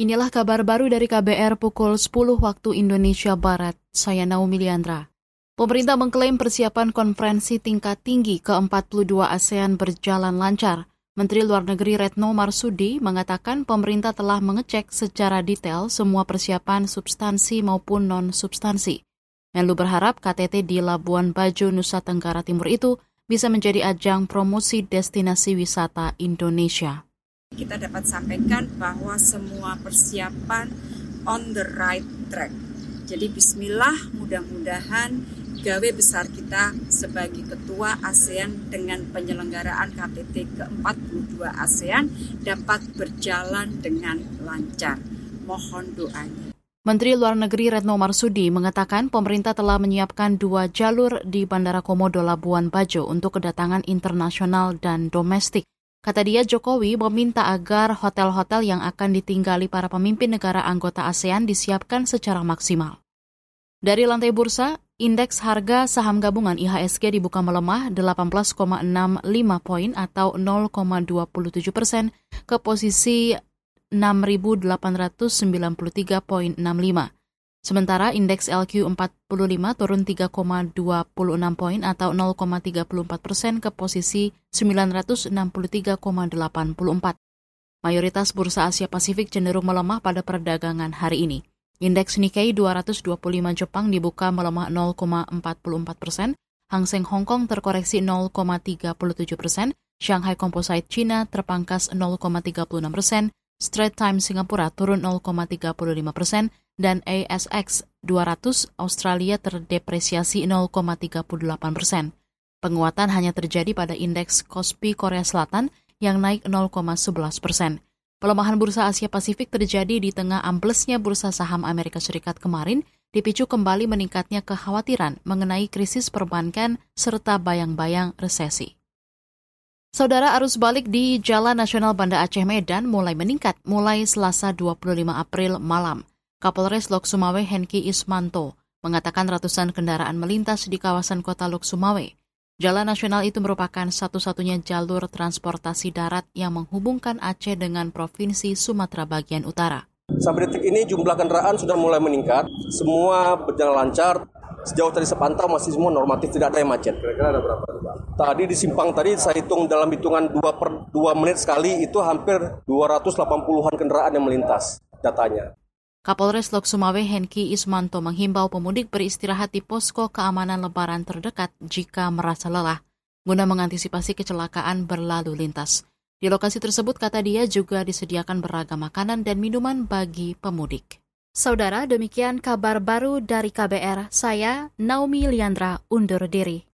Inilah kabar baru dari KBR pukul 10 waktu Indonesia Barat. Saya Naomi Liandra. Pemerintah mengklaim persiapan konferensi tingkat tinggi ke-42 ASEAN berjalan lancar. Menteri Luar Negeri Retno Marsudi mengatakan pemerintah telah mengecek secara detail semua persiapan substansi maupun non-substansi. Menlu berharap KTT di Labuan Bajo, Nusa Tenggara Timur itu bisa menjadi ajang promosi destinasi wisata Indonesia kita dapat sampaikan bahwa semua persiapan on the right track. Jadi bismillah mudah-mudahan gawe besar kita sebagai ketua ASEAN dengan penyelenggaraan KTT ke-42 ASEAN dapat berjalan dengan lancar. Mohon doanya. Menteri Luar Negeri Retno Marsudi mengatakan pemerintah telah menyiapkan dua jalur di Bandara Komodo Labuan Bajo untuk kedatangan internasional dan domestik. Kata dia, Jokowi meminta agar hotel-hotel yang akan ditinggali para pemimpin negara anggota ASEAN disiapkan secara maksimal. Dari lantai bursa, indeks harga saham gabungan IHSG dibuka melemah 18,65 poin atau 0,27 persen ke posisi 6.893,65. Sementara indeks LQ45 turun 3,26 poin atau 0,34 persen ke posisi 963,84. Mayoritas bursa Asia Pasifik cenderung melemah pada perdagangan hari ini. Indeks Nikkei 225 Jepang dibuka melemah 0,44 persen, Hang Seng Hong Kong terkoreksi 0,37 persen, Shanghai Composite China terpangkas 0,36 persen, Straits Times Singapura turun 0,35 persen, dan ASX 200 Australia terdepresiasi 0,38 persen. Penguatan hanya terjadi pada indeks Kospi Korea Selatan yang naik 0,11 persen. Pelemahan bursa Asia Pasifik terjadi di tengah amblesnya bursa saham Amerika Serikat kemarin, dipicu kembali meningkatnya kekhawatiran mengenai krisis perbankan serta bayang-bayang resesi. Saudara arus balik di Jalan Nasional Banda Aceh Medan mulai meningkat mulai Selasa 25 April malam. Kapolres Lok Sumawe Henki Ismanto mengatakan ratusan kendaraan melintas di kawasan kota Lok Sumawe. Jalan nasional itu merupakan satu-satunya jalur transportasi darat yang menghubungkan Aceh dengan Provinsi Sumatera bagian utara. Sampai detik ini jumlah kendaraan sudah mulai meningkat, semua berjalan lancar, Sejauh tadi sepantau masih semua normatif, tidak ada yang macet. Kira-kira ada berapa? Tadi di simpang tadi saya hitung dalam hitungan 2 per 2 menit sekali itu hampir 280-an kendaraan yang melintas datanya. Kapolres Lok Sumawe Henki Ismanto menghimbau pemudik beristirahat di posko keamanan lebaran terdekat jika merasa lelah, guna mengantisipasi kecelakaan berlalu lintas. Di lokasi tersebut, kata dia, juga disediakan beragam makanan dan minuman bagi pemudik. Saudara, demikian kabar baru dari KBR. Saya Naomi Liandra undur diri.